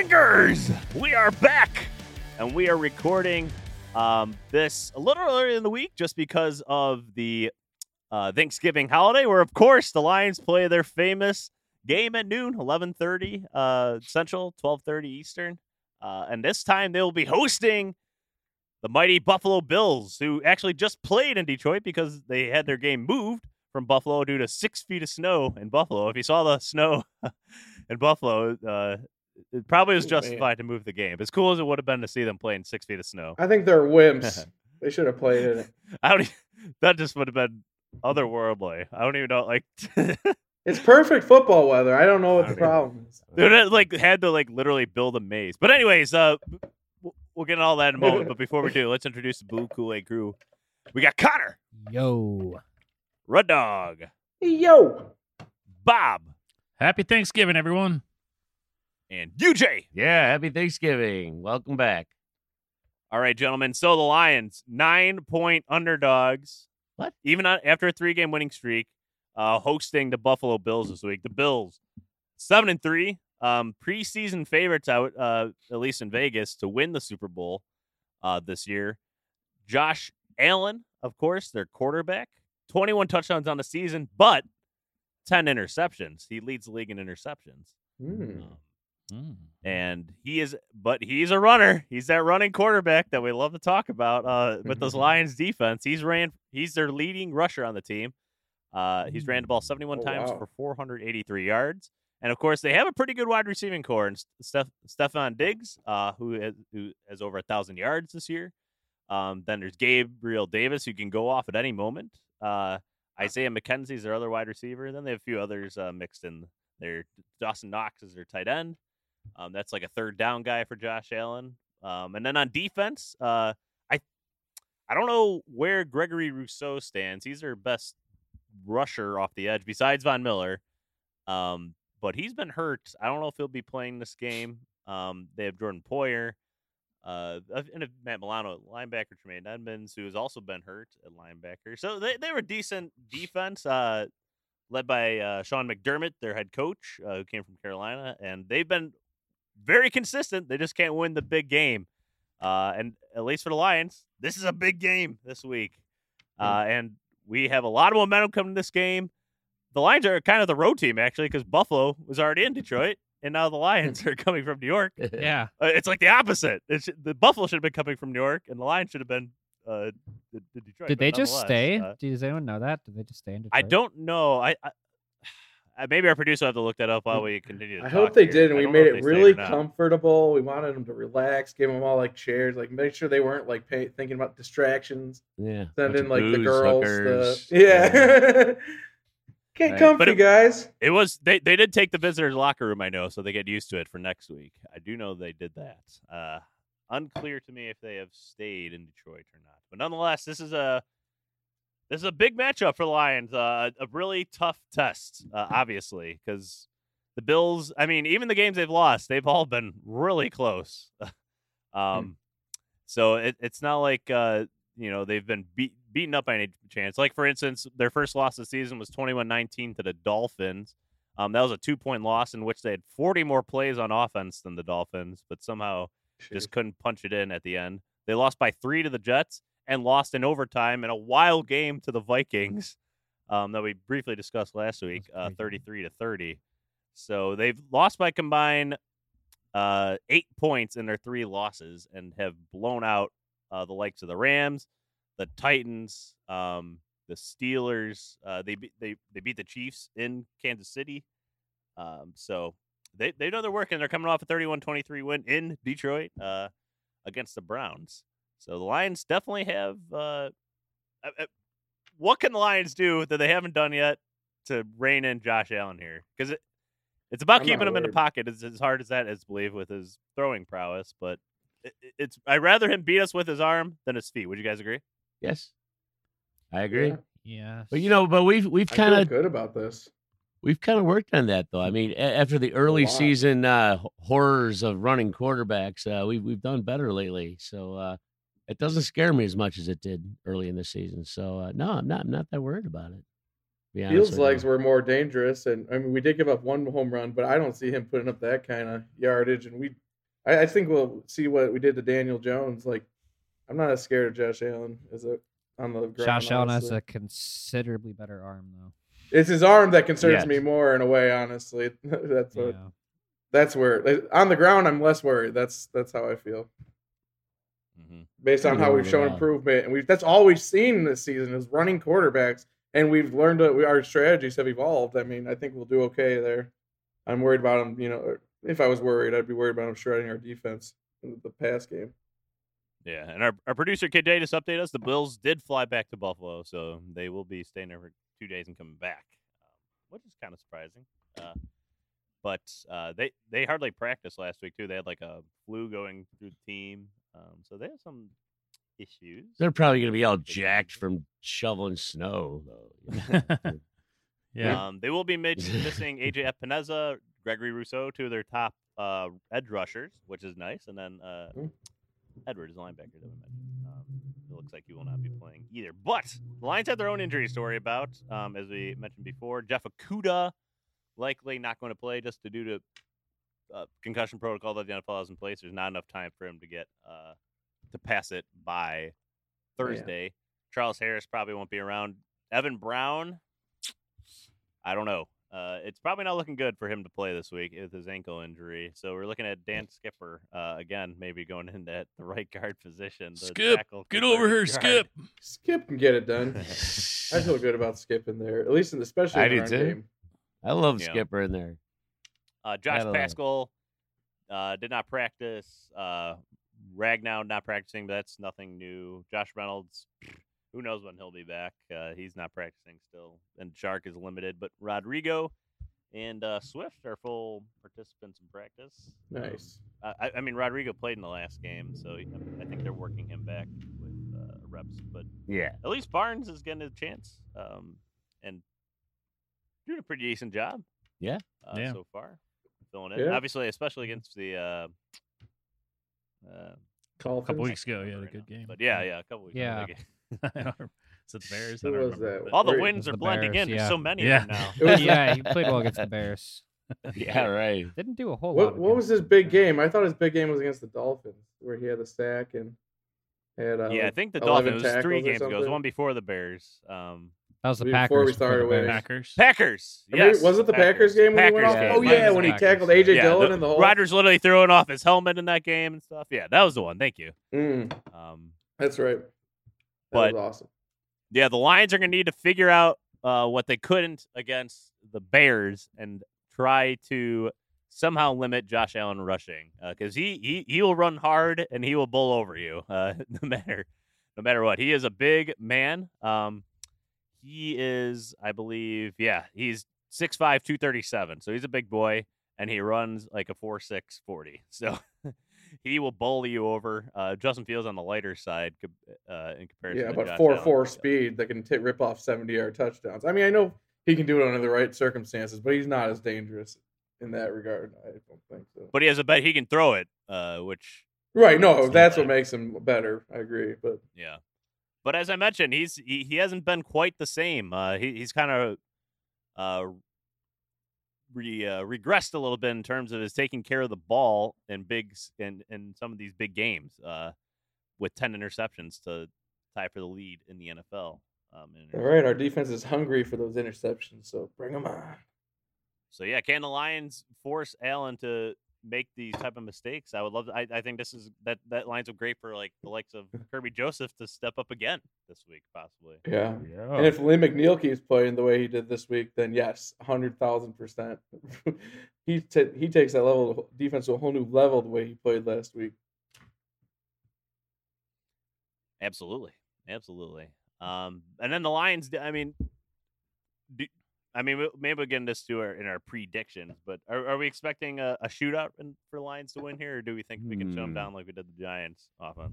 drinkers, we are back, and we are recording um, this a little earlier in the week just because of the uh, Thanksgiving holiday, where of course the Lions play their famous game at noon, eleven thirty uh, Central, twelve thirty Eastern, uh, and this time they will be hosting the mighty Buffalo Bills, who actually just played in Detroit because they had their game moved from Buffalo due to six feet of snow in Buffalo. If you saw the snow in Buffalo, uh, it probably was Oh, justified to move the game. As cool as it would have been to see them play in six feet of snow. I think they're wimps. they should have played in it. I don't. e- That just would have been otherworldly. I don't even know. Like, It's perfect football weather. I don't know what I the don't even- problem is. They like had to like literally build a maze. But anyways, uh, we'll- we'll get into all that in a moment. but before we do, let's introduce the Blue Kool Aid crew. We got Connor, Yo. Red Dog, Yo, Bob, Happy Thanksgiving, everyone. And UJ. Yeah, happy Thanksgiving. Welcome back. All right, gentlemen. So the Lions, nine point underdogs. What? Even after a three game winning streak, uh, hosting the Buffalo Bills this week. The Bills, seven and three, um, preseason favorites out, uh, at least in Vegas, to win the Super Bowl uh, this year. Josh Allen, of course, their quarterback, 21 touchdowns on the season, but 10 interceptions. He leads the league in interceptions. Hmm. Um, and he is but he's a runner. He's that running quarterback that we love to talk about uh with this lions defense. He's ran he's their leading rusher on the team. Uh he's ran the ball 71 Oh, times wow. for 483 yards. And of course they have a pretty good wide receiving core and Steph, Stefon Diggs uh who has, who has over a thousand yards this year. Um then there's Gabriel Davis who can go off at any moment. Uh Isaiah McKenzie is their other wide receiver. Then they have a few others uh, mixed in there. Dawson Knox is their tight end um, that's like a third down guy for Josh Allen. Um, and then on defense, uh, I I don't know where Gregory Rousseau stands. He's their best rusher off the edge besides Von Miller. Um, but he's been hurt. I don't know if he'll be playing this game. Um, they have Jordan Poyer, uh, and Matt Milano linebacker, Tremaine Edmunds, who has also been hurt at linebacker. So they, they were decent defense. Uh, led by uh, Sean McDermott, their head coach, uh, who came from Carolina, and they've been very consistent. They just can't win the big game. Uh, and at least for the Lions, this is a big game this week. Uh, and we have a lot of momentum coming to this game. The Lions are kind of the road team, actually, because Buffalo was already in Detroit, and now the Lions are coming from New York. Yeah. Uh, it's like the opposite. It's, the Buffalo should have been coming from New York, and the Lions should have been uh, the, the Detroit. Did they just stay? uh, Does anyone know that? Did they just stay in Detroit? I don't know. I, I maybe our producer will have to look that up while we continue. To I talk hope they here. did, and we made it really comfortable. We wanted them to relax, give them all like chairs, like make sure they weren't like pay, thinking about distractions. Yeah. Send bunch in of like the girls, hookers. the yeah. Get Right. comfy, But it- guys. It was they, they did take the visitors locker room, I know, so they get used to it for next week. I do know they did that. Uh, unclear to me if they have stayed in Detroit or not. But nonetheless, this is a this is a big matchup for the Lions. Uh, a really tough test, uh, obviously, because the Bills. I mean, even the games they've lost, they've all been really close. um, so it, it's not like uh, you know they've been beat, beaten up by any chance. Like for instance, their first loss of the season was 21-19 to the Dolphins. Um, that was a two point loss in which they had 40 more plays on offense than the Dolphins, but somehow just couldn't punch it in at the end. They lost by three to the Jets and lost in overtime in a wild game to the Vikings um, that we briefly discussed last week, uh, 33 to 30. So they've lost by combined uh, eight points in their three losses and have blown out uh, the likes of the Rams, the Titans, um, the Steelers. Uh, they they they beat the Chiefs in Kansas City. Um, so they they know they're working. They're coming off a 31-23 win in Detroit uh, against the Browns. So the Lions definitely have. Uh, uh, uh, what can the Lions do that they haven't done yet to rein in Josh Allen here? Because it, it's about I'm keeping not him in the pocket. It's as hard as that is to believe with his throwing prowess, but it, it- it's I'd rather him beat us with his arm than his feet. Would you guys agree? Yes. I agree. Yeah, Yeah. But you know, but we've we've kind of good about this. we've kind of worked on that though. I mean, a- after the early season uh, horrors of running quarterbacks, uh, we've we've done better lately. So uh, it doesn't scare me as much as it did early in the season. So uh, no, I'm not I'm not that worried about it. to Fields' legs were more dangerous, and I mean, we did give up one home run, but I don't see him putting up that kind of yardage. And we I, I think we'll see what we did to Daniel Jones. Like, I'm not as scared of Josh Allen as a on the ground. Josh Allen has a considerably better arm, though. It's his arm that concerns Yes. me more in a way. Honestly, that's what. Yeah. That's where on the ground I'm less worried. That's that's how I feel Mhm. based on how we've shown yeah. improvement, and we've that's all we've seen this season is running quarterbacks, and we've learned that we, our strategies have evolved. I mean, I think we'll do okay there. I'm worried about him. You know, if I was worried, I'd be worried about him shredding our defense in the pass game. Yeah, and our, our producer KJ just updated us. The Bills did fly back to Buffalo, so they will be staying there for two days and coming back, um, which is kind of surprising. Uh, but uh, they they hardly practiced last week too. They had like a flu going through the team, um, so they have some issues. They're probably going to be all jacked from shoveling snow, though. Yeah. Um, they will be mid- missing AJ Epenesa, Gregory Rousseau, two of their top uh, edge rushers, which is nice, and then uh, Hmm. Edwards, the linebacker that we mentioned. Um, it looks like he will not be playing either. But the Lions have their own injury story about, um, as we mentioned before. Jeff Okudah likely not going to play just to due to uh, concussion protocol that the NFL has in place. There's not enough time for him to get uh, to pass it by Thursday. Charles Harris probably won't be around. Evan Brown, I don't know. Uh, it's probably not looking good for him to play this week with his ankle injury. So we're looking at Dan Skipper uh, again, maybe going into that the right guard position. the Skip, Get over here, guard. Skip. Skip can get it done. I feel good about Skip in there, at least in the especially I do run too. game. I love Yeah. Skipper in there. Uh, Josh Gotta love it. Paschal uh, did not practice. Uh, Ragnow not practicing, but that's nothing new. Josh Reynolds, who knows when he'll be back? Uh, he's not practicing still, and Chark is limited. But Rodrigo and uh, Swift are full participants in practice. Um, Nice. Uh, I, I mean, Rodrigo played in the last game, so I think they're working him back with uh, reps. But Yeah. at least Barnes is getting a chance um, and doing a pretty decent job. Yeah. uh, Yeah. so far, filling in. Yeah. Obviously, especially against the uh, uh, Call A couple weeks ago, he had a good game. But yeah, yeah, a couple weeks. ago, Yeah. they Is it the Bears? Who was that? All the Wait, wins are the blending Bears, in. There's yeah. so many Yeah. of them now. It was- yeah, he played well against the Bears. Yeah, right. Didn't do a whole lot. What what was his big game? I thought his big game was against the Dolphins, where he had a sack and had uh, yeah, I think the 11 Dolphins. It was three or games ago. It was something. one before the Bears. Um, That was the Before Packers. we started the winning. Bears. Packers. Packers. Yes, was it the Packers, game when he went off? game. Oh yeah, was when he Packers. tackled AJ Yeah, Dillon the- in the hole. Rodgers literally throwing off his helmet in that game and stuff. Yeah, that was the one. Thank you. Mm, Um, that's right. That But- was awesome. yeah, the Lions are going to need to figure out uh, what they couldn't against the Bears and try to somehow limit Josh Allen rushing because he, he he will run hard and he will bull over you uh, no matter no matter what. He is a big man. Um, he is, I believe, yeah, he's 6'5", 237. So he's a big boy and he runs like a 4'6", 40. So he will bully you over. Uh, Justin Fields on the lighter side uh, in comparison. Yeah, to but four Allen. four speed that can t- rip off seventy yard touchdowns. I mean, I know he can do it under the right circumstances, but he's not as dangerous in that regard. I don't think so. but he has a bet he can throw it, uh, which Right? No, that's what makes him better. I agree, but yeah. But as I mentioned, he's he, he hasn't been quite the same. Uh, he he's kind of uh, re, uh, regressed a little bit in terms of his taking care of the ball in big in in some of these big games. Uh, with ten interceptions to tie for the lead in the NFL. Um, in all right, our defense is hungry for those interceptions, so bring them on. So yeah, can the Lions force Allen to make these type of mistakes? I would love. To, I I think this is that that lines up great for like the likes of Kerby Joseph to step up again this week, possibly. Yeah. Yeah. And if Alim McNeill keeps playing the way he did this week, then yes, hundred thousand percent. He ta he takes that level of defense to a whole new level the way he played last week. Absolutely, absolutely. Um, and then the Lions. I mean, do, I mean, maybe we'll get into this too our, in our predictions. But are, are we expecting a, a shootout in, for Lions to win here, or do we think we can shut them Hmm. down like we did the Giants offense?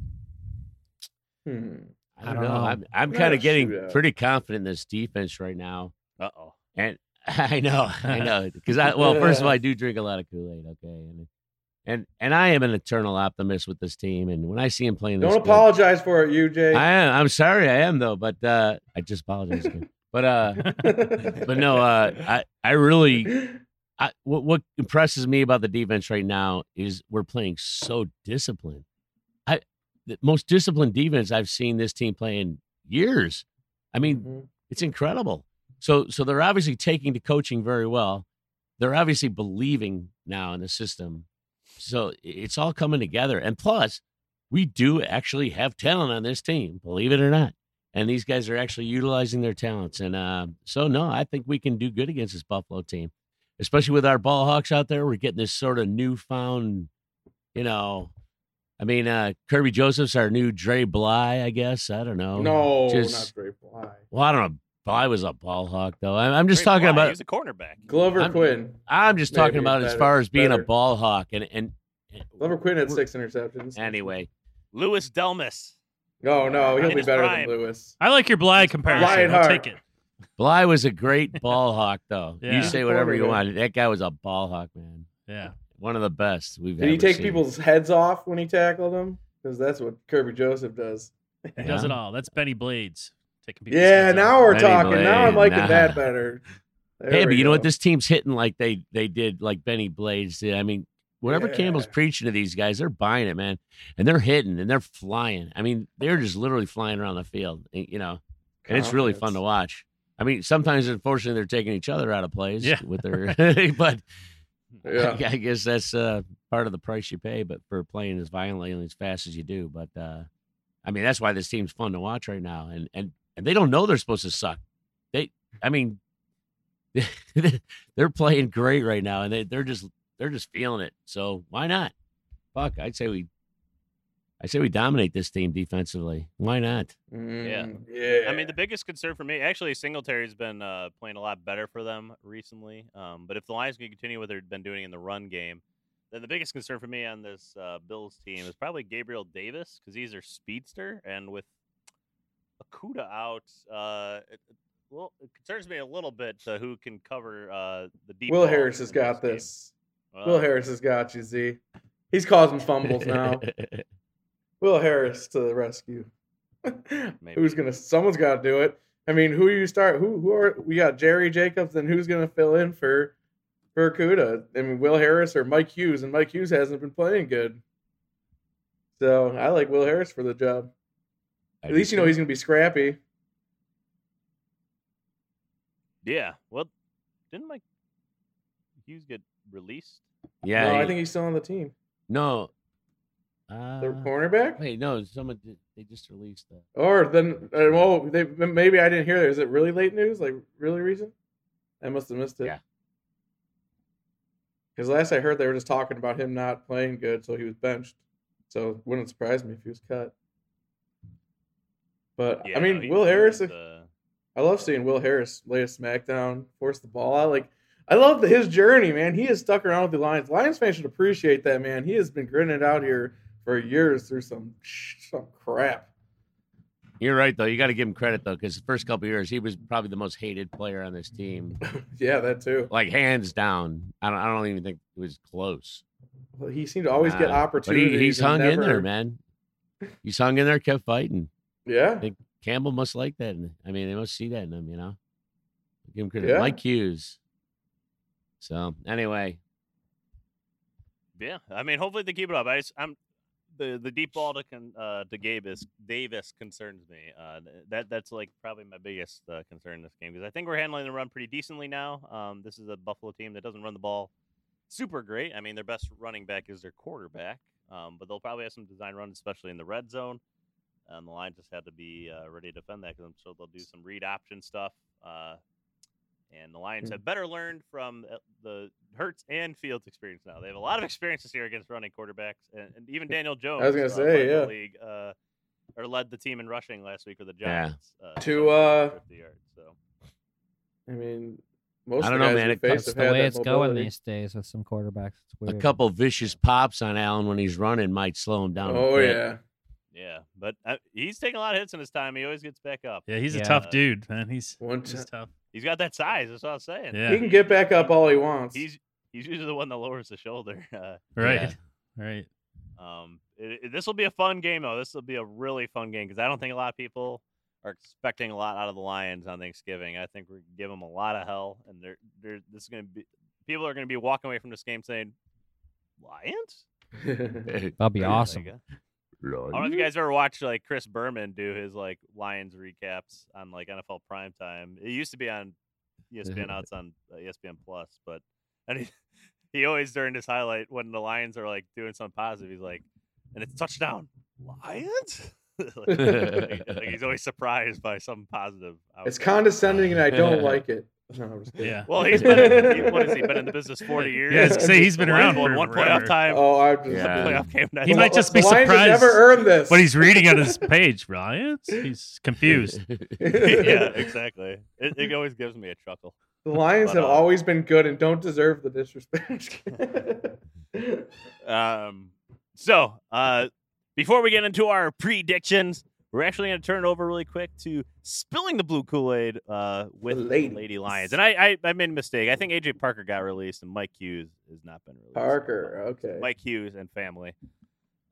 Hmm. I I don't, don't know. know. I'm I'm kind of getting shootout. pretty confident in this defense right now. Uh oh. And I know, I know, because I well, first of all, I do drink a lot of Kool Aid, okay, and and and I am an eternal optimist with this team. And when I see him playing, this Don't good- apologize for it, UJ. I am. I'm sorry, I am though, but uh, I just apologize. But uh, but no, uh, I I really I, what what impresses me about the defense right now is we're playing so disciplined. I the most disciplined defense I've seen this team play in years. I mean, Mhm. it's incredible. So so they're obviously taking to coaching very well. They're obviously believing now in the system. So it's all coming together. And plus, we do actually have talent on this team, believe it or not. And these guys are actually utilizing their talents. And uh, so no, I think we can do good against this Buffalo team. Especially with our ball hawks out there. We're getting this sort of newfound, you know, I mean, uh, Kerby Joseph's our new Dre Bly, I guess. I don't know. no, just- not Dre Bly. Well, I don't know. Bly was a ball hawk, though. I'm, I'm just Great talking play. about. He was a cornerback. Glover I'm- Quinn. I'm just talking maybe about as far as being a better. ball hawk, and and. Glover Quinn had six interceptions. Anyway, Louis Delmas. Oh no, he'll In be better prime. than Louis. I like your Bly comparison. I'll Lionheart. take it. Bly was a great ball hawk, though. Yeah. You say whatever you want. That guy was a ball hawk, man. Yeah. One of the best we've Did he take seen. people's heads off when he tackled them? Because that's what Kerby Joseph does. He Yeah. does it all. That's Bennie Blades. Taking people's Yeah, heads now off. we're Bennie talking. Now I'm liking nah. that better. There Hey, but we you know what? This team's hitting like they they did, like Bennie Blades did. I mean, whatever Campbell's preaching to these guys, they're buying it, man, and they're hitting and they're flying. I mean, they're just literally flying around the field, you know, and it's really fun to watch. I mean, sometimes unfortunately they're taking each other out of plays Yeah. with their, but Yeah. I guess that's uh, part of the price you pay, but for playing as violently and as fast as you do. But uh, I mean, that's why this team's fun to watch right now, and and and they don't know they're supposed to suck. They, I mean, they're playing great right now, and they they're just they're just feeling it. So why not? Fuck, I'd say we. I say we dominate this team defensively. Why not? Mm, yeah. I mean, the biggest concern for me, actually, Singletary's been uh, playing a lot better for them recently. Um, but if the Lions can continue what they've been doing in the run game, then the biggest concern for me on this uh, Bills team is probably Gabriel Davis because he's their speedster, and with Okudah out, uh, it, it- well, it concerns me a little bit uh, who can cover uh, the deep. Will Harris has in got game. Will uh, Harris has got you, Z. He's causing fumbles now. Will Harris to the rescue. who's gonna? Someone's got to do it. I mean, who you start? Who who are we got? Jerry Jacobs, and who's gonna fill in for for Kuda? I mean, Will Harris or Mike Hughes, and Mike Hughes hasn't been playing good. So I like Will Harris for the job. At least you know he's gonna be scrappy. Yeah. Well, didn't Mike Hughes get released? Yeah, no, I think he's still on the team. no. Uh, The cornerback, wait, no, someone did, they just released that. or then uh, well, they maybe I didn't hear that. Is it really late news? Like really recent? I must have missed it. Yeah. Because last I heard, they were just talking about him not playing good, so he was benched. So it wouldn't surprise me if he was cut. But Yeah, I mean, he- Will Harris. was, uh, I love seeing Will Harris lay a smackdown, force the ball out. Like I love the, his journey, man. He has stuck around with the Lions. Lions fans should appreciate that, man. He has been grinning out here for years through some some crap. You're right, though. You got to give him credit, though, because the first couple of years, he was probably the most hated player on this team, yeah, that too. like hands down. I don't, I don't even think it was close. Well, he seemed to always get Uh, But opportunities. he, he's hung in there, man. He's hung in there, kept fighting. Yeah, I think Campbell must like that. I mean, they must see that in him, you know. Give him credit. Yeah. Mike Hughes. So anyway, Yeah, I mean, hopefully they keep it up. I I'm the the deep ball to con, uh, to Davis Davis concerns me. Uh, that that's like probably my biggest uh, concern in this game because I think we're handling the run pretty decently now. Um, this is a Buffalo team that doesn't run the ball super great. I mean, their best running back is their quarterback, um, but they'll probably have some design runs, especially in the red zone. And the line just had to be uh, ready to defend that because I'm sure they'll do some read option stuff. Uh, and the Lions Hmm. have better learned from uh, the Hurts and Fields experience now. They have a lot of experience this year against running quarterbacks, and, and even Daniel Jones. I was gonna uh, say, yeah. the league uh, or led the team in rushing last week with the Yeah. Giants. Uh, To, uh, 50 yards. So I mean, most I of don't the know, man. It comes That's the way that it's going these days with some quarterbacks. It's a weird. couple vicious pops on Allen when he's running might slow him down. a Oh bit. yeah, yeah, but uh, he's taking a lot of hits in his time. He always gets back up. Yeah, he's a Uh, a tough dude, man. He's, one he's tough. He's got that size. That's what I was saying. Yeah. he can get back up all he wants. He's he's usually the one that lowers the shoulder. Uh, Right. Right. Um, this will be a fun game though. This will be a really fun game because I don't think a lot of people are expecting a lot out of the Lions on Thanksgiving. I think we're gonna give them a lot of hell, and they're they're this is going to be people are going to be walking away from this game saying, Lions? That'll be Like, awesome. Uh, I don't know if you guys ever watched like Chris Berman do his like Lions recaps on like NFL primetime. It used to be on ESPN. Now it's on uh, ESPN Plus. But and he, he always during his highlight when the Lions are like doing something positive, he's like, and it's touchdown Lions. like, like, like, he's always surprised by something positive. it's condescending and I don't like it. No, I'm just kidding. Yeah. Well, he's been in, what has he been in the business forty years? Yeah, I was say, he's been around for one forever. playoff time. Oh, I just, Yeah. playoff game. Night. He might just be the Lions surprised never earned this. What he's reading on his page, Lions? He's confused. yeah, exactly. It, it always gives me a chuckle. the Lions But, have uh, always been good and don't deserve the disrespect. Um, so, uh, before we get into our predictions, we're actually going to turn it over really quick to spilling the blue Kool Aid uh, with The the. Lady Lions. And I, I, I made a mistake. I think AJ Parker got released and Mike Hughes has not been released. Parker, okay. Mike Hughes and family.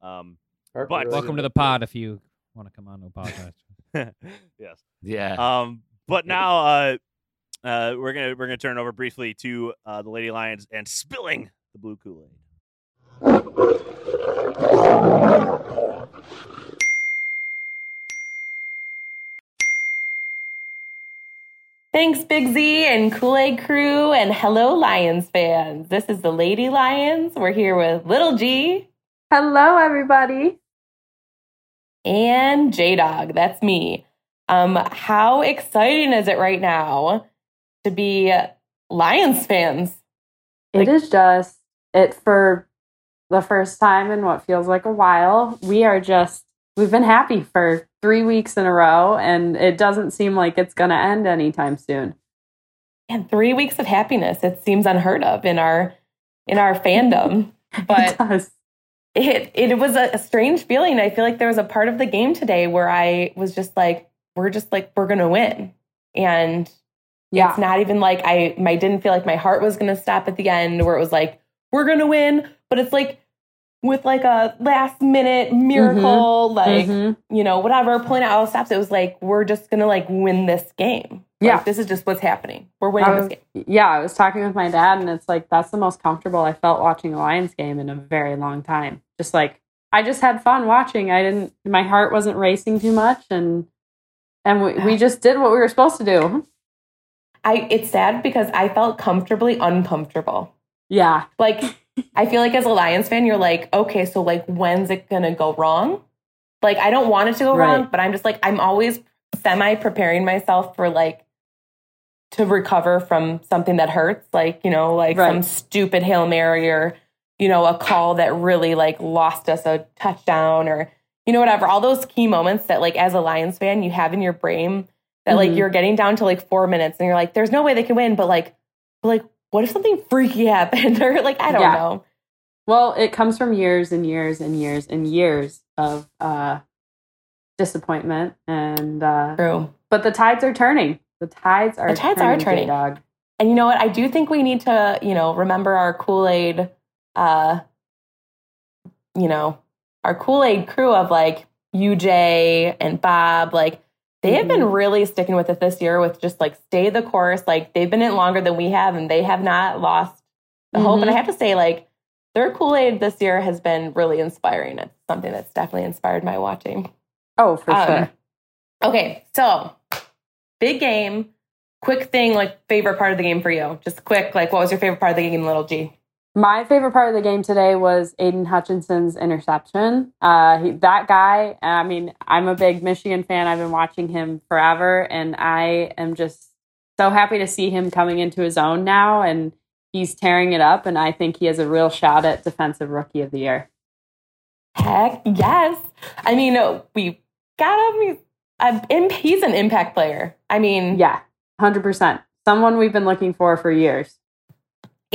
Um, Parker but- really Welcome to the pod if you want to come on to apologize. yes. yeah. Um, but now uh, uh, we're gonna we're gonna turn over briefly to uh, the Lady Lions and spilling the blue Kool Aid. Thanks, Big Z and Kool Aid Crew, and hello, Lions fans. This is the Lady Lions. We're here with Little G Hello, everybody. and J Dog. That's me. Um, how exciting is it right now to be Lions fans? It is just it for the first time in what feels like a while. We are just we've been happy for three weeks in a row, and it doesn't seem like it's going to end anytime soon. And three weeks of happiness. It seems unheard of in our in our fandom. it But does. it it was a, strange feeling. I feel like there was a part of the game today where I was just like, we're just like we're gonna win, and Yeah, it's not even like I I didn't feel like my heart was gonna stop at the end where it was like we're gonna win, but it's like with like a last minute miracle, like Mhm. you know whatever pulling out all the stops. It was like we're just gonna like win this game. Like, Yeah. this is just what's happening. We're winning I this game. yeah. I was talking with my dad, and it's like that's the most comfortable I felt watching a Lions game in a very long time. Just like I just had fun watching. I didn't. My heart wasn't racing too much, and and we, we just did what we were supposed to do. I it's sad because I felt comfortably uncomfortable. Yeah. Like I feel like as a Lions fan, you're like, okay, so like when's it gonna go wrong? Like I don't want it to go Right. wrong, but I'm just like I'm always semi preparing myself for like to recover from something that hurts, like, you know, like Right. some stupid Hail Mary or, you know, a call that really like lost us a touchdown or, you know, whatever. All those key moments that like as a Lions fan you have in your brain that like Mhm. you're getting down to like four minutes and you're like, there's no way they can win, but like but, like what if something freaky happened or like I don't Yeah. know. Well, it comes from years and years and years and years of uh, disappointment, and uh, True. but the tides are turning. The tides are The tides are turning. Dog. And you know what? I do think we need to, you know, remember our Kool Aid, uh, you know, our Kool Aid crew of like UJ and Bob. Like they have been really sticking with it this year with just like stay the course. Like they've been in longer than we have, and they have not lost the hope. And I have to say, like their Kool Aid this year has been really inspiring. It's something that's definitely inspired my watching. Oh, for Um, sure. Okay, so big game. Quick thing, like favorite part of the game for you. Just quick, like what was your favorite part of the game, little G? My favorite part of the game today was Aidan Hutchinson's interception. Uh, he, that guy, I mean, I'm a big Michigan fan. I've been watching him forever, and I am just so happy to see him coming into his own now, and he's tearing it up. And I think he has a real shot at Defensive Rookie of the Year. Heck yes. I mean, we got him. He's an impact player. I mean, Yeah, 100%. Someone we've been looking for for years.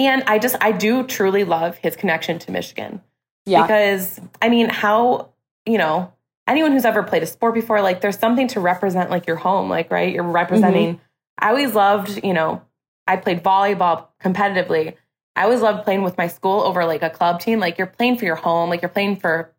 And I just, I do truly love his connection to Michigan. Yeah. Because, I mean, how, you know, anyone who's ever played a sport before, like there's something to represent like your home, like, right? You're representing. Mm-hmm. I always loved, you know, I played volleyball competitively. I always loved playing with my school over like a club team. Like you're playing for your home, like you're playing for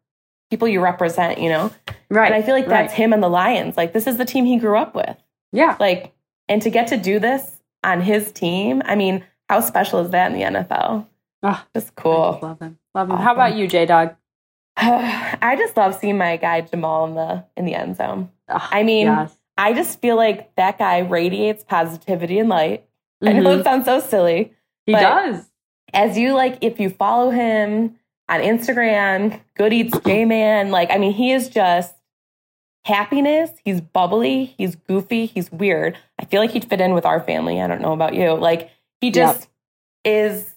people you represent, you know? right. And I feel like that's right. him and the Lions. Like this is the team he grew up with. Yeah. Like, and to get to do this on his team, I mean, how special is that in the NFL? Oh, Just cool. just love him. Love him. How about you, J Dog? I just love seeing my guy Jamaal in the in the end zone. I mean, yes. I just feel like that guy radiates positivity and light. I know Mhm. it sounds so silly. he does. As you like, if you follow him on Instagram, Good Eats J Man, like, I mean, he is just happiness. He's bubbly. He's goofy. He's weird. I feel like he'd fit in with our family. I don't know about you. Like, he just is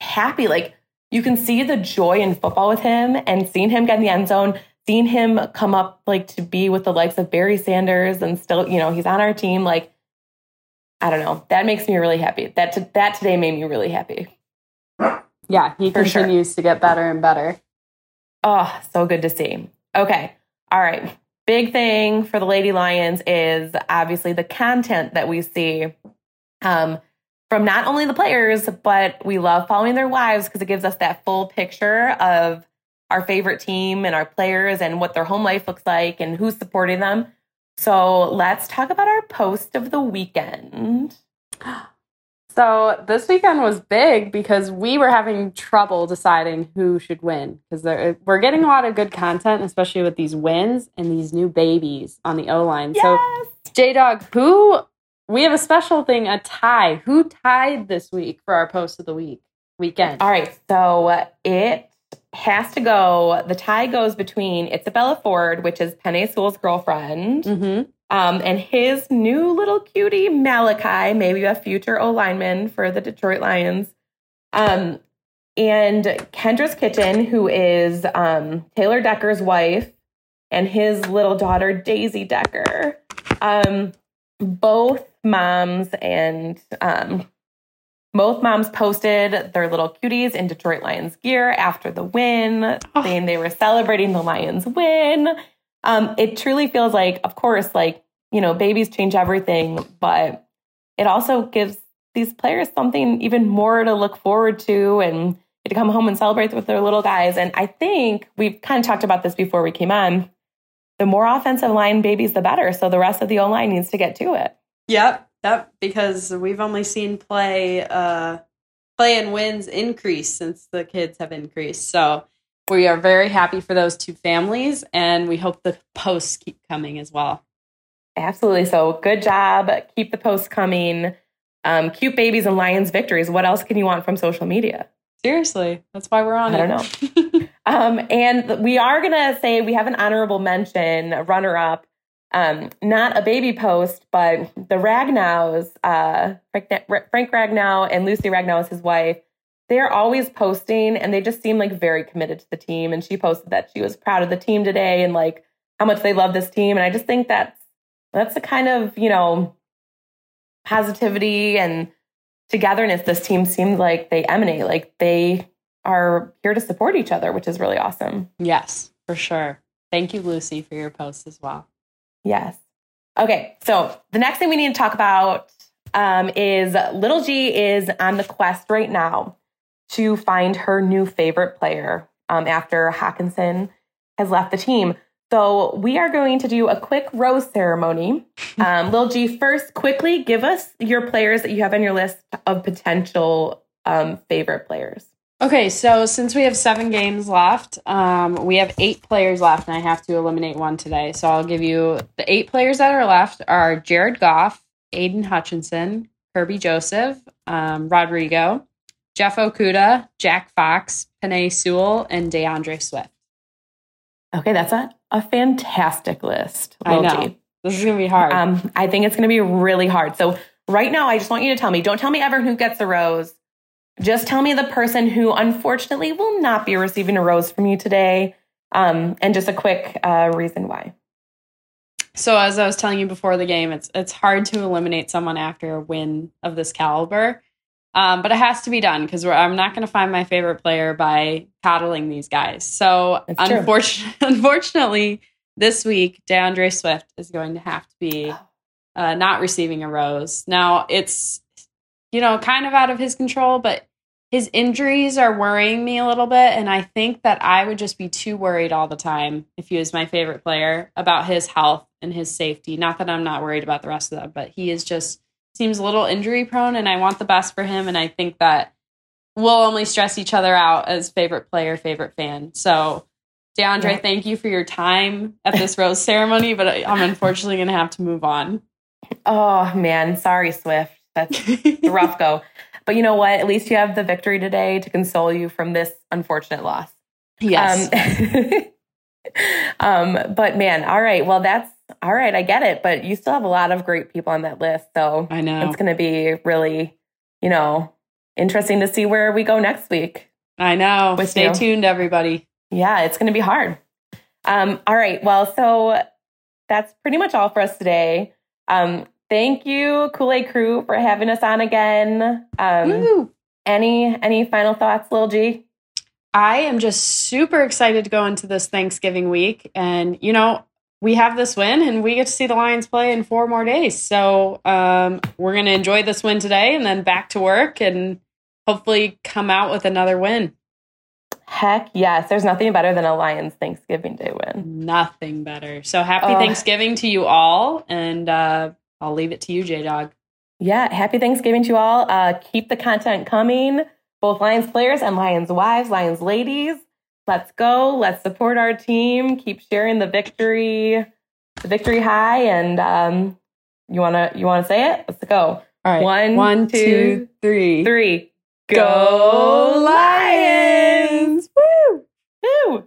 happy. Like, you can see the joy in football with him and seeing him get in the end zone, seeing him come up like to be with the likes of Barry Sanders and still, you know, he's on our team. Like, I don't know. That makes me really happy. That t- that today made me really happy. Yeah, he For sure. continues to get better and better. Oh, so good to see. Okay. All right. Big thing for the Lady Lions is obviously the content that we see um, from not only the players, but we love following their wives because it gives us that full picture of our favorite team and our players and what their home life looks like and who's supporting them. So let's talk about our post of the weekend. So this weekend was big because we were having trouble deciding who should win because we're getting a lot of good content, especially with these wins and these new babies on the O line. So J Dog, who we have a special thing, a tie. Who tied this week for our post of the week weekend? All right, so it has to go. The tie goes between Isabella Ford, which is Penei Sewell's girlfriend, Mm-hmm. um, and his new little cutie Malachi, maybe a future O lineman for the Detroit Lions, um, and Kendra's Kitchen, who is um, Taylor Decker's wife, and his little daughter Daisy Decker. Um, both moms and um, both moms posted their little cuties in Detroit Lions gear after the win, Oh. saying they were celebrating the Lions win. Um, it truly feels like, of course, like, you know, babies change everything, but it also gives these players something even more to look forward to and to come home and celebrate with their little guys. And I think we've kind of talked about this before we came on. The more offensive line babies, the better. So the rest of the O line needs to get to it. Yep, yep. Because we've only seen play, uh, play and wins increase since the kids have increased. So we are very happy for those two families, and we hope the posts keep coming as well. Absolutely. So good job. Keep the posts coming. Um, cute babies and Lions victories. What else can you want from social media? Seriously, that's why we're on I it. don't know. Um, and we are going to say we have an honorable mention, runner up. Um, not a baby post, but the Ragnows, uh, Frank Ragnow and Lucy Ragnow is his wife. They're always posting and they just seem like very committed to the team. And she posted that she was proud of the team today and like how much they love this team. And I just think that's that's the kind of, you know, positivity and togetherness this team seems like they emanate. Like they are here to support each other, which is really awesome. Yes, for sure. Thank you, Lucy, for your post as well. Yes. Okay, so the next thing we need to talk about um, is Little G is on the quest right now to find her new favorite player um, after Hockenson has left the team. So we are going to do a quick rose ceremony. Um, Lil G, first, quickly give us your players that you have on your list of potential um, favorite players. Okay, so since we have seven games left, um, we have eight players left, and I have to eliminate one today. So I'll give you the eight players that are left are Jared Goff, Aidan Hutchinson, Kerby Joseph, um, Rodrigo, Jeff Okudah, Jack Fox, Penei Sewell, and D'Andre Swift. Okay, that's a, a fantastic list. I know. G. This is gonna be hard. Um, I think it's going to be really hard. So right now, I just want you to tell me. Don't tell me ever who gets a rose. Just tell me the person who unfortunately will not be receiving a rose from you today, um, and just a quick uh, reason why. So as I was telling you before the game, it's it's hard to eliminate someone after a win of this caliber, um, but it has to be done because I'm not going to find my favorite player by coddling these guys. So unfortunately, unfortunately, this week D'Andre Swift is going to have to be uh, not receiving a rose. Now it's you know kind of out of his control, but his injuries are worrying me a little bit, and I think that I would just be too worried all the time if he was my favorite player about his health and his safety. Not that I'm not worried about the rest of them, but he is just seems a little injury prone, and I want the best for him. And I think that we'll only stress each other out as favorite player, favorite fan. So, D'Andre, Yeah. thank you for your time at this rose ceremony, but I'm unfortunately going to have to move on. Oh man, sorry, Swift. That's rough go. But you know what? At least you have the victory today to console you from this unfortunate loss. yes. Um, um, but man, all right. Well, that's all right. I get it. But you still have a lot of great people on that list. So I know. it's going to be really, you know, interesting to see where we go next week. I know. With Stay you. tuned, everybody. Yeah, it's going to be hard. Um, all right. Well, so that's pretty much all for us today. Um, thank you, Kool Aid Crew, for having us on again. Um, any any final thoughts, Lil G? I am just super excited to go into this Thanksgiving week. And, you know, we have this win and we get to see the Lions play in four more days. So um, we're going to enjoy this win today and then back to work and hopefully come out with another win. Heck yes. There's nothing better than a Lions Thanksgiving Day win. Nothing better. So happy Oh. Thanksgiving to you all. And uh, I'll leave it to you, J Dog. Yeah, happy Thanksgiving to you all. Uh, keep the content coming, both Lions players and Lions wives, Lions ladies. Let's go. Let's support our team. Keep sharing the victory, the victory high. And um, you wanna you wanna say it? Let's go. All right. One, One, two, two, three. Three. Go Lions! Woo! Woo!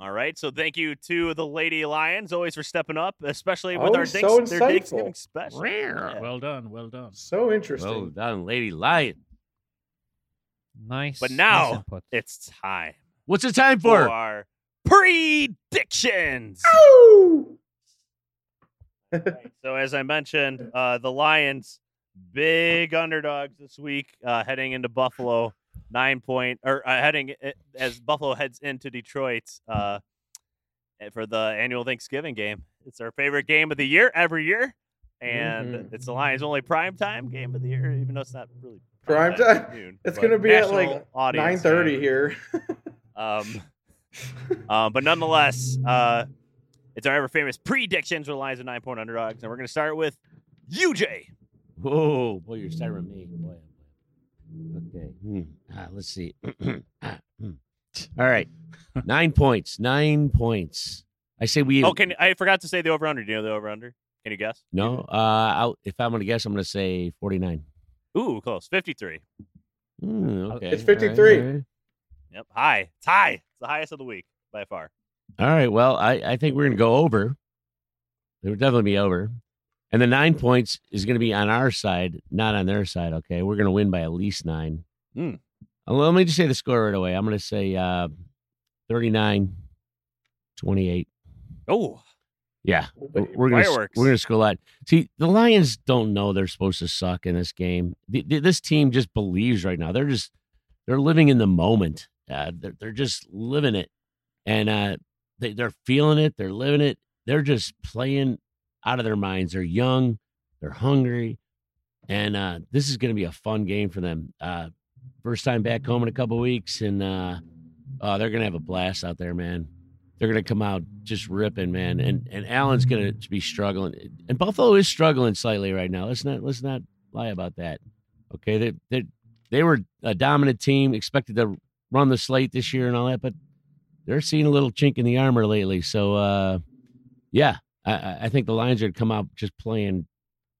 All right. So thank you to the Lady Lions always for stepping up, especially with our Always Dinks, so their insightful. Thanksgiving special. Yeah. Well done. Well done. So interesting. Well done, Lady Lion. Nice. But now input. it's time What's it time for for? our predictions. Ow! Right, so as I mentioned, uh, the Lions big underdogs this week, uh, heading into Buffalo, nine point or uh, heading as Buffalo heads into Detroit uh, for the annual Thanksgiving game. It's our favorite game of the year every year, and Mhm. it's the Lions' only prime time game of the year, even though it's not really Prime at time? noon, It's gonna be at like audience nine thirty here. Um, uh, but nonetheless, uh, it's our ever famous predictions with Lions and nine point underdogs, and we're going to start with UJ. Whoa, boy, you're starting with me. Boy. Okay. Hmm. Ah, let's see. Ah, hmm. All right. Nine points. Nine points. I say we. Oh, can I forgot to say the over under? Do you know the over under? Can you guess? No. Uh, I'll, if I'm going to guess, I'm going to say 49. Ooh, close. Fifty three. Hmm, okay. It's all right, 53. all right. Yep, high. It's high. It's the highest of the week by far. All right. Well, I, I think we're going to go over. It would definitely be over. And the nine points is going to be on our side, not on their side. Okay. We're going to win by at least nine. Uh, Let me just say the score right away. I'm going to say uh, 39 28. Oh, Yeah. We're gonna Fireworks. we're gonna score a lot. See, the Lions don't know they're supposed to suck in this game. The, the- this team just believes right now. They're just they're living in the moment. Uh, they're they're just living it, and uh, they they're feeling it. They're living it. They're just playing out of their minds. They're young. They're hungry, and uh, this is going to be a fun game for them. Uh, first time back home in a couple weeks, and uh, oh, they're going to have a blast out there, man they're going to come out just ripping, man. And and Allen's going to be struggling, and Buffalo is struggling slightly right now. Let's not let's not lie about that. Okay, they they they were a dominant team, expected to run the slate this year and all that, but they're seeing a little chink in the armor lately. So uh, yeah, I- I, think the Lions are going to come out just playing.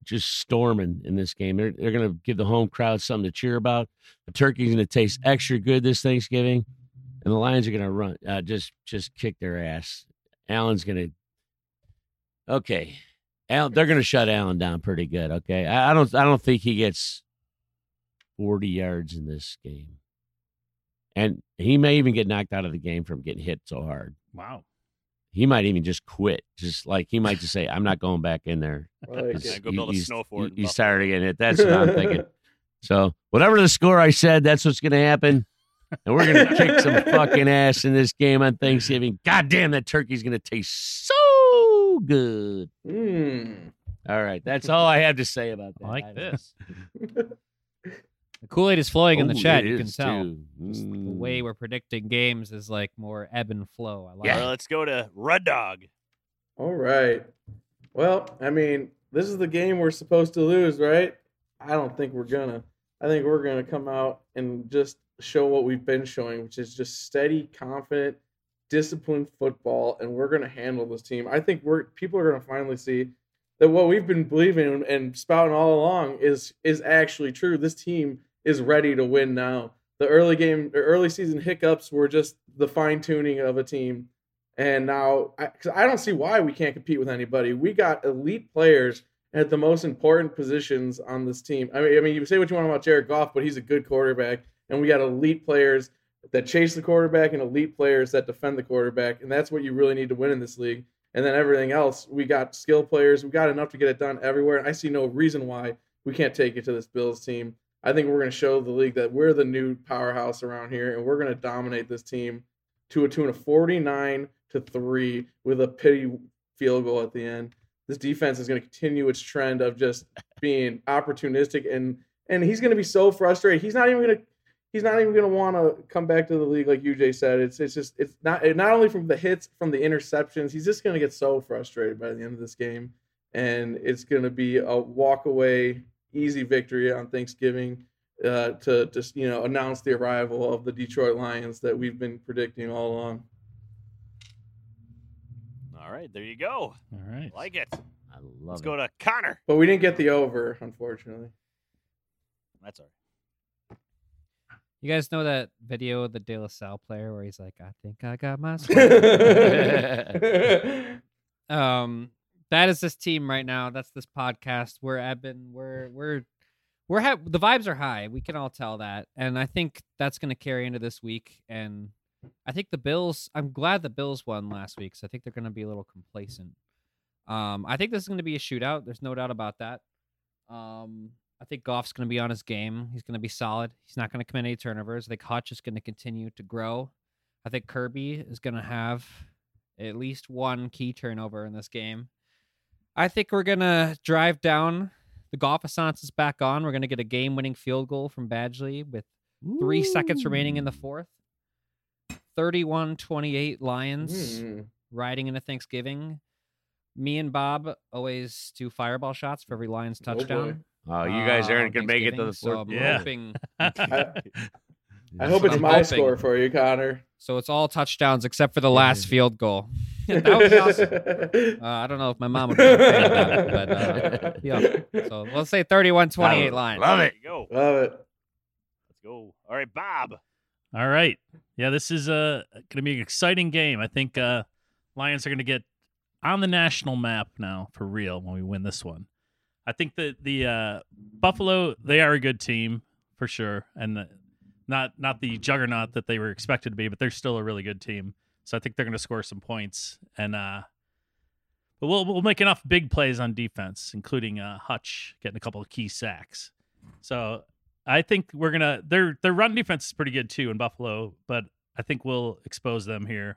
Just storming in this game. They're, they're going to give the home crowd something to cheer about. The turkey's going to taste extra good this Thanksgiving and the Lions are going to run, uh, just just kick their ass. Allen's going to, okay, Allen, they're going to shut Allen down pretty good. Okay, I, I don't, I don't think he gets forty yards in this game, and he may even get knocked out of the game from getting hit so hard. Wow. He might even just quit. Just like he might just say, "I'm not going back in there." I like He's- Yeah, go build a snow fort in He's tired of getting it. That's what I'm thinking. So whatever the score I said, that's what's going to happen. And we're going to kick some fucking ass in this game on Thanksgiving. God damn, that turkey's going to taste so good. Mm. All right, that's all I have to say about that. I like I- this. The Kool Aid is flowing in the chat. it You can tell. too. Just the Mm. way we're predicting games is like more ebb and flow. I like Yeah. All right, let's go to Red Dog. All right. Well, I mean, this is the game we're supposed to lose, right? I don't think we're gonna. I think we're gonna come out and just show what we've been showing, which is just steady, confident, disciplined football, and we're gonna handle this team. I think we're people are gonna finally see that what we've been believing and spouting all along is is actually true. This team is ready to win now. The early game, early season hiccups were just the fine tuning of a team and now, I, 'cause I don't see why we can't compete with anybody. We got elite players at the most important positions on this team. I mean, I mean, you say what you want about Jared Goff, but he's a good quarterback, and we got elite players that chase the quarterback and elite players that defend the quarterback, and that's what you really need to win in this league. And then everything else, we got skill players. We got enough to get it done everywhere. And I see no reason why we can't take it to this Bills team. I think we're going to show the league that we're the new powerhouse around here, and we're going to dominate this team to a tune of 49 to 3 with a pity field goal at the end. This defense is going to continue its trend of just being opportunistic and and he's going to be so frustrated. He's not even going to he's not even going to want to come back to the league like UJ said. It's it's just it's not not only from the hits, from the interceptions, he's just going to get so frustrated by the end of this game and it's going to be a walk away easy victory on Thanksgiving uh, to just you know announce the arrival of the Detroit Lions that we've been predicting all along. All right, there you go. All right. Like it. I love it. Let's it. go to Connor. But we didn't get the over, unfortunately. That's all right. You guys know that video of the De La Salle player where he's like, "I think I got my." um, that is this team right now. That's this podcast. We're ebbing. We're we're we're ha- the vibes are high. We can all tell that, and I think that's going to carry into this week. And I think the Bills. I'm glad the Bills won last week, so I think they're going to be a little complacent. Um, I think this is going to be a shootout. There's no doubt about that. Um, I think Goff's going to be on his game. He's going to be solid. He's not going to commit any turnovers. I think Hutch is going to continue to grow. I think Kerby is going to have at least one key turnover in this game. I think we're going to drive down. The golf Assance is back on. We're going to get a game winning field goal from Badgley with three seconds remaining in the fourth. 31 28 Lions Mm. riding into Thanksgiving. Me and Bob always do fireball shots for every Lions Oh, touchdown. Oh, you guys uh, aren't going to make it to the Thanksgiving, so fourth. I'm Yeah. hoping I hope it's I'm my hoping. score for you, Connor. So. It's all touchdowns except for the last field goal. that would be awesome. Uh, I don't know if my mom would be a fan of that, but uh, yeah. So let's say 31-28 I Lions. Love it. go. Love it. Let's go. All right, Bob. All right. Yeah, this is uh, going to be an exciting game. I think uh, Lions are going to get on the national map now for real when we win this one. I think that the uh, Buffalo they are a good team for sure, and the, not not the juggernaut that they were expected to be, but they're still a really good team. So I think they're going to score some points, and uh, but we'll we'll make enough big plays on defense, including uh, Hutch getting a couple of key sacks. So I think we're gonna their their run defense is pretty good too in Buffalo, but I think we'll expose them here.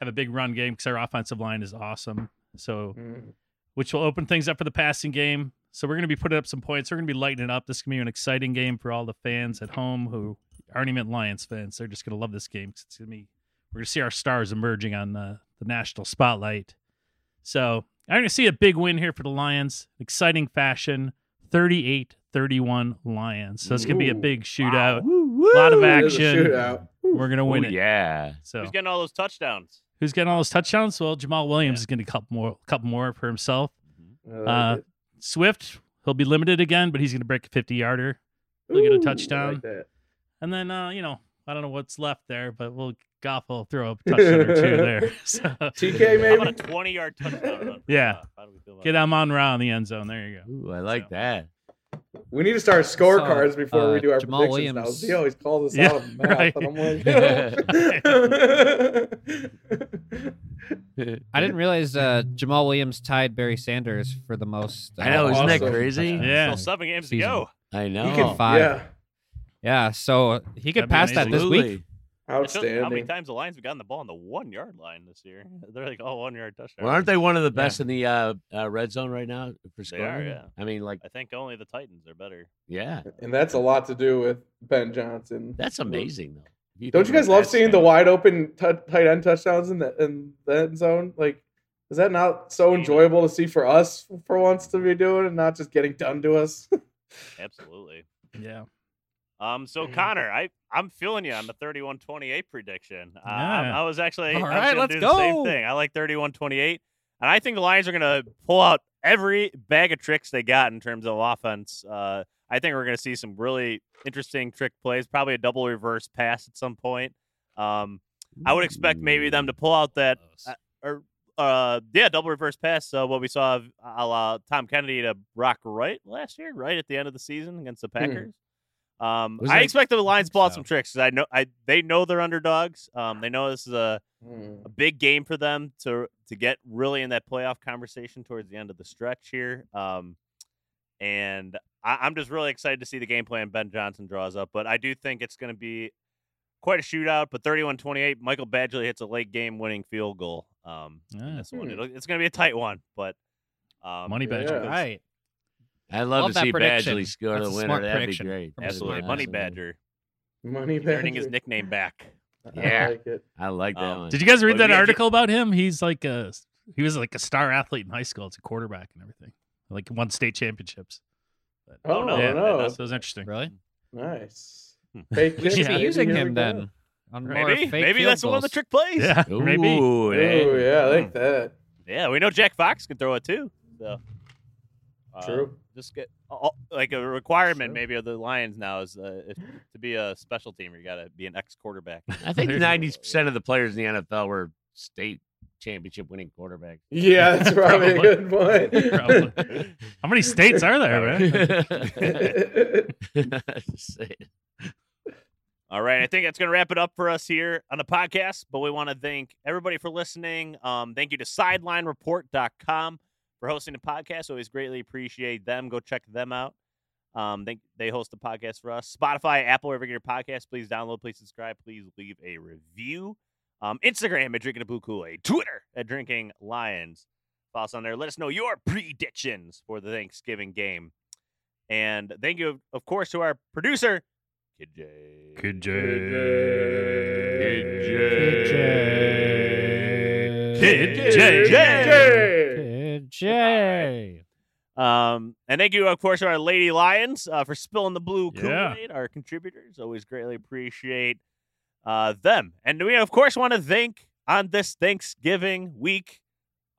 Have a big run game because our offensive line is awesome. So Mm. which will open things up for the passing game. So we're gonna be putting up some points. We're gonna be lighting it up. This is gonna be an exciting game for all the fans at home who aren't even Lions fans. They're just gonna love this game 'cause it's gonna be we're gonna see our stars emerging on the, the national spotlight. So I'm gonna see a big win here for the Lions. Exciting fashion. 38-31 Lions. So it's gonna be a big shootout. Woo, lot of woo. It is a action. shootout. We're gonna Oh, win it. yeah. So Who's getting all those touchdowns? who's getting all those touchdowns? Well, Jamaal Williams is getting a couple more, couple more for himself. I like Uh. Swift, he'll be limited again, but he's going to break a 50 yarder. he'll get a Ooh, I touchdown. like that. And then, uh, you know, I don't know what's left there, but we'll Goff will throw a touchdown or two there. So TK maybe. a 20 yard touchdown run? Yeah. Goff? How do we feel about get that? Amon Ra in the end zone. There you go. Ooh, I like So- that. We need to start scorecards before uh, we do our Jamaal predictions now. Williams. He always calls us Yeah, out on right. and I'm like, I didn't realize uh, Jamaal Williams tied Barry Sanders for the most. Uh, I know, isn't that Awesome. crazy? Yeah. Still seven games Season. to go. I know. he can, Five. yeah, Yeah, so he could That'd pass that this week. Absolutely. It How many times the Lions have gotten the ball on the one yard line this year? They're like all one yard touchdown. Well, aren't they one of the best in the uh, uh, red zone right now for They are, yeah. I mean, like, I think only the Titans are better. yeah, And that's a lot to do with Ben Johnson. that's amazing though. If Don't you guys love that seeing the wide open t- tight end touchdowns in the in the end zone? Like, is that not so enjoyable to see for us for once to be doing and not just getting done to us? Absolutely. Yeah. Um. So Connor, I I'm feeling you on the 31-28 prediction. Uh, I, Yeah. I was actually All I right, let's do the same go. thing. I like 31-28. and I think the Lions are gonna pull out every bag of tricks they got in terms of offense. Uh, I think we're gonna see some really interesting trick plays, probably a double reverse pass at some point. Um, I would expect maybe them to pull out that uh, or uh yeah double reverse pass uh, what we saw of a la Tom Kennedy to Brock Wright last year right at the end of the season against the Packers. Um, I that- expect the Lions pull out so. some tricks 'cause I know I they know they're underdogs. Um, they know this is a, a big game for them to to get really in that playoff conversation towards the end of the stretch here. Um, and I, I'm just really excited to see the game plan Ben Johnson draws up. But I do think it's going to be quite a shootout. But 31-28, Michael Badgley hits a late game winning field goal. Um, Yeah. this one, Hmm. It'll, it's going to be a tight one, but um, Money badge. Yeah. All right. I'd love, Love to that see prediction. Badgley score That's the winner. That'd be great. absolutely smart Money. Badger Money He's earning his nickname back. Yeah. I like it. I like that Um, one. Did you guys read But that we article about him? He's like a he was like a star athlete in high school. It's a quarterback and everything. Like won state championships. But, Oh, no, yeah, no. so it was interesting. Really? Nice. Hmm. Fake We should be using him then. On Maybe fake maybe field that's one of the trick plays. Yeah, maybe. Ooh. Oh yeah, I like that. Yeah, we know Jack Fox can throw it too. So uh, True. Just get uh, like a requirement Sure. maybe of the Lions now is uh, if, to be a special teamer, you got to be an ex quarterback. I think ninety percent of the players in the NFL were state championship winning quarterbacks. Yeah, that's probably a good point. How many states are there, man? Just say it. All right, I think that's going to wrap it up for us here on the podcast. But we want to thank everybody for listening. Um, thank you to SidelineReport.com for hosting the podcast. Always greatly appreciate them. Go check them out. Um, they they host the podcast for us. Spotify, Apple, wherever you get your podcast. Please download, please subscribe, please leave a review. Um, Instagram at Drinking a Boo Kool Aid, Twitter at Drinking Lions. Follow us on there. Let us know your predictions for the Thanksgiving game. And thank you, of course, to our producer, Kid J. Good Kid J. Kid J. Um, and thank you, of course, to our Lady Lions uh, for spilling the blue Kool Yeah. Aid. Our contributors always greatly appreciate uh, them. And we, of course, want to thank on this Thanksgiving week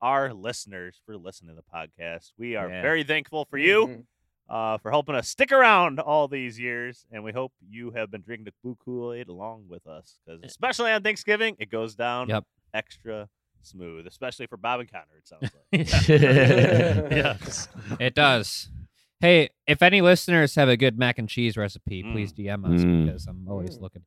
our listeners for listening to the podcast. We are Yeah. very thankful for you Mhm. uh, for helping us stick around all these years. And we hope you have been drinking the blue Kool Aid along with us because, especially on Thanksgiving, it goes down Yep. extra smooth, especially for Bob and Connor. It sounds like. yeah. Yes. It does. Hey, if any listeners have a good mac and cheese recipe, please DM us Mm. because I'm always Mm. looking.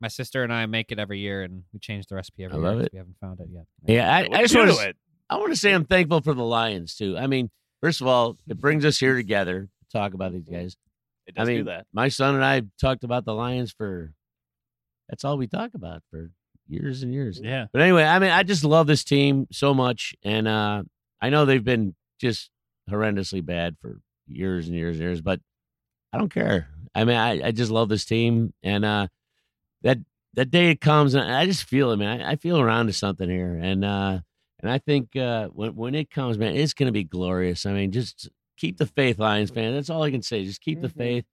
My sister and I make it every year, and we change the recipe every I year. love 'cause it. We haven't found it yet. Yeah, I, I just want to. it? I want to say I'm thankful for the Lions too. I mean, first of all, it brings us here together to talk about these guys. It I mean, do that. my son and I talked about the Lions for. That's all we talk about for years and years. Yeah. But anyway, I mean, I just love this team so much, and uh, I know they've been just horrendously bad for years and years and years, but I don't care. I mean, I, I just love this team, and uh, that that day it comes, and I just feel it, man. I, I feel around to something here, and uh, and I think uh, when when it comes, man, it's going to be glorious. I mean, just keep the faith, Lions fan. That's all I can say. Just keep the Mhm. faith.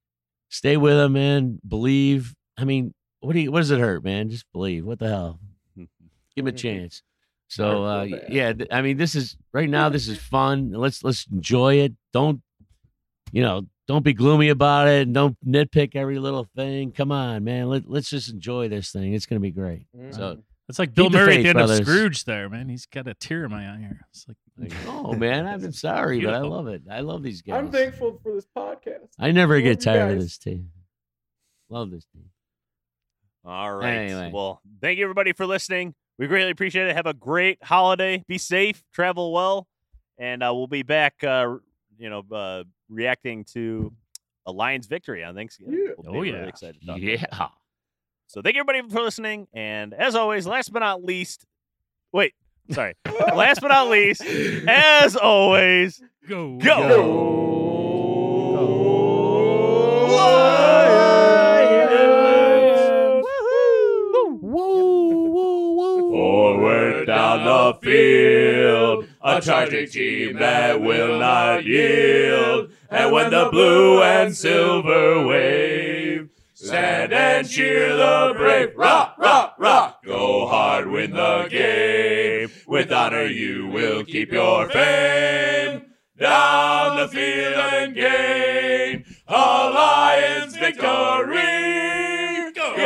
Stay with them, man. Believe. I mean, what do you? What does it hurt, man? Just believe. What the hell? Give him a chance. So uh, yeah, th- I mean, this is right now. This is fun. Let's let's enjoy it. Don't you know? Don't be gloomy about it. And don't nitpick every little thing. Come on, man. Let, let's just enjoy this thing. It's gonna be great. So Mhm. It's like Bill Keep the Murray at the end brothers. of Scrooge there, man. He's got a tear in my eye here. It's like Like, oh man, I'm sorry, but I love it. I love these guys. I'm thankful for this podcast. I never Love get tired of this team. Love this team. All right. Anyway. Well, thank you everybody for listening. We greatly appreciate it. Have a great holiday. Be safe. Travel well, and uh, we'll be back. Uh, you know, uh, reacting to a Lions victory on Thanksgiving. Yeah. We'll be Oh, really yeah. excited. To talk about Yeah. that. So thank you everybody for listening. And as always, last but not least, wait, sorry, last but not least, as always, Go. go. Forward the field, a charging team that will not yield. And when the blue and silver wave, stand and cheer the brave. Rock, rock, rock. Go hard, win the game. With honor, you will keep your fame. Down the field and gain a Lions victory. Go! We